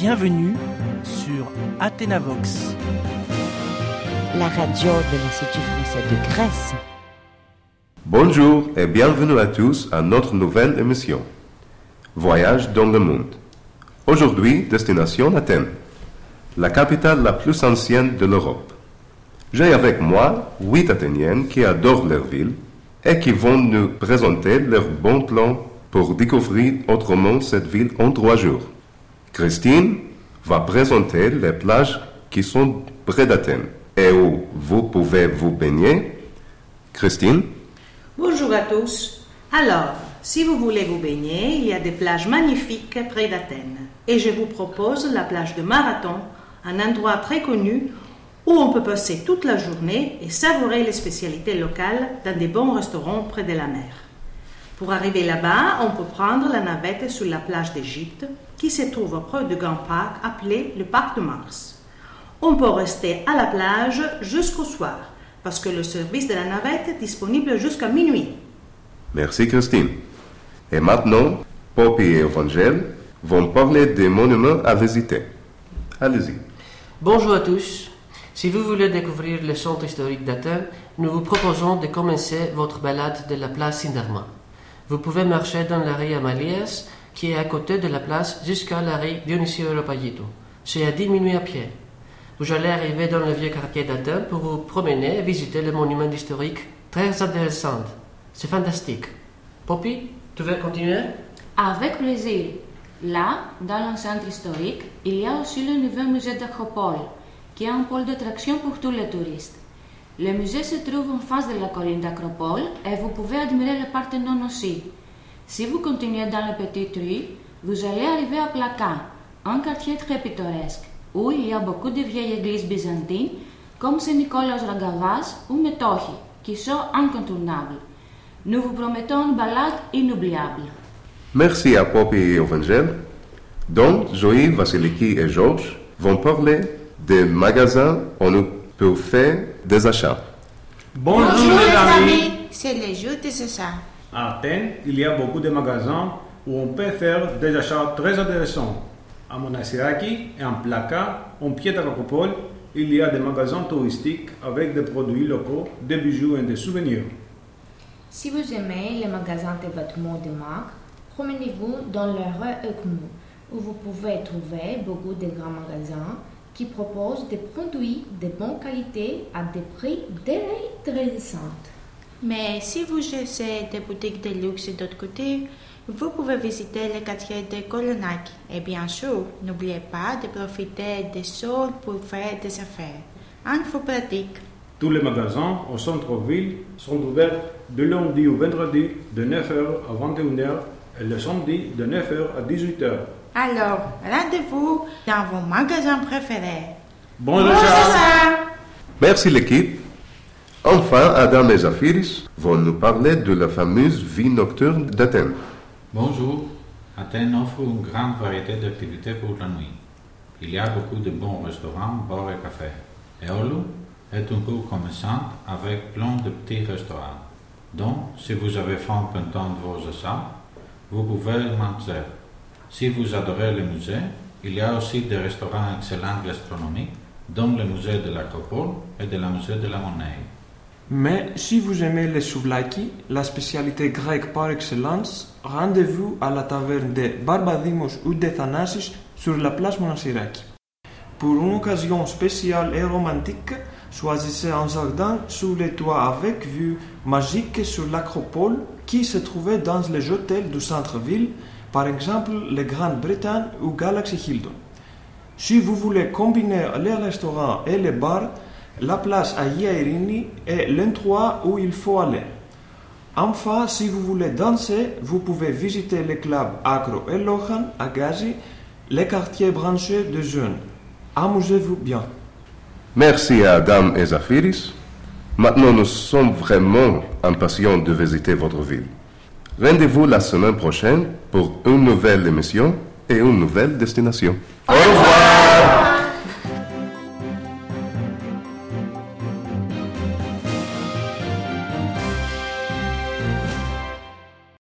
Bienvenue sur Athénavox, la radio de l'Institut français de Grèce. Bonjour et bienvenue à tous à notre nouvelle émission. Voyage dans le monde. Aujourd'hui, destination Athènes, la capitale la plus ancienne de l'Europe. J'ai avec moi huit Athéniennes qui adorent leur ville et qui vont nous présenter leurs bons plans pour découvrir autrement cette ville en trois jours. Christine va présenter les plages qui sont près d'Athènes et où vous pouvez vous baigner. Christine? Bonjour à tous. Alors, si vous voulez vous baigner, il y a des plages magnifiques près d'Athènes. Et je vous propose la plage de Marathon, un endroit très connu où on peut passer toute la journée et savourer les spécialités locales dans des bons restaurants près de la mer. Pour arriver là-bas, on peut prendre la navette sur la plage d'Égypte, qui se trouve près du grand parc appelé le parc de Mars. On peut rester à la plage jusqu'au soir, parce que le service de la navette est disponible jusqu'à minuit. Merci Christine. Et maintenant, Poppy et Evangel vont parler des monuments à visiter. Allez-y. Bonjour à tous. Si vous voulez découvrir le centre historique d'Athènes, nous vous proposons de commencer votre balade de la place Sindarma. Vous pouvez marcher dans la rue Amalias, qui est à côté de la place, jusqu'à la rue Dionisio Europagito. C'est à 10 minutes à pied. Vous allez arriver dans le vieux quartier d'Athènes pour vous promener et visiter les monuments historiques très intéressants. C'est fantastique. Poppy, tu veux continuer? Avec plaisir. Là, dans l'enceinte historique, il y a aussi le nouveau musée d'Acropole, qui est un pôle d'attraction pour tous les touristes. Le musée se trouve en face de la colline d'Acropole et vous pouvez admirer le Parthénon aussi. Si vous continuez dans la petite rue, vous allez arriver à Plaka, un quartier très pittoresque, où il y a beaucoup de vieilles églises byzantines, comme Saint Nicolas Ragavas ou Metochi, qui sont incontournables. Nous vous promettons une balade inoubliable. Merci à Poppy et Evangel. Donc, Zoé, Vasiliki et Georges vont parler des magasins où on peut faire des achats. Bonjour, les amis. C'est le jour des achats. À Athènes, il y a beaucoup de magasins où on peut faire des achats très intéressants. À Monastiraki et en Plaka, en pied d'Acropole, il y a des magasins touristiques avec des produits locaux, des bijoux et des souvenirs. Si vous aimez les magasins de vêtements de marque, promenez-vous dans le rue où vous pouvez trouver beaucoup de grands magasins qui proposent des produits de bonne qualité à des prix très intéressants. Mais si vous cherchez des boutiques de luxe d'autre côté, vous pouvez visiter le quartier de Kolonaki. Et bien sûr, n'oubliez pas de profiter des soldes pour faire des affaires. Info pratique. Tous les magasins au centre-ville sont ouverts de lundi au vendredi de 9h à 21h et le samedi de 9h à 18h. Alors, rendez-vous dans vos magasins préférés. Bon Merci l'équipe. Enfin, Adam et Zafiris vont nous parler de la fameuse vie nocturne d'Athènes. Bonjour. Athènes offre une grande variété d'activités pour la nuit. Il y a beaucoup de bons restaurants, bars et cafés. Et Olu est un cours commerçant avec plein de petits restaurants. Donc, si vous avez faim pendant vos achats, vous pouvez manger. Si vous adorez les musées, il y a aussi des restaurants excellents gastronomiques, dont le musée de l'Acropole et de la musée de la Monnaie. Mais si vous aimez les souvlaki, la spécialité grecque par excellence, rendez-vous à la taverne de Barbadimos ou de Thanasis sur la place Monastiraki. Pour une occasion spéciale et romantique, choisissez un jardin sous les toits avec vue magique sur l'acropole qui se trouvait dans les hôtels du centre-ville, par exemple le Grande-Bretagne ou Galaxy Hilton. Si vous voulez combiner les restaurants et les bars, la place Agia Irini est l'endroit où il faut aller. Enfin, si vous voulez danser, vous pouvez visiter les clubs Acro et Lohan à Gazi, les quartiers branchés de jeunes. Amusez-vous bien. Merci à Adam et Zafiris. Maintenant, nous sommes vraiment impatients de visiter votre ville. Rendez-vous la semaine prochaine pour une nouvelle émission et une nouvelle destination. Au revoir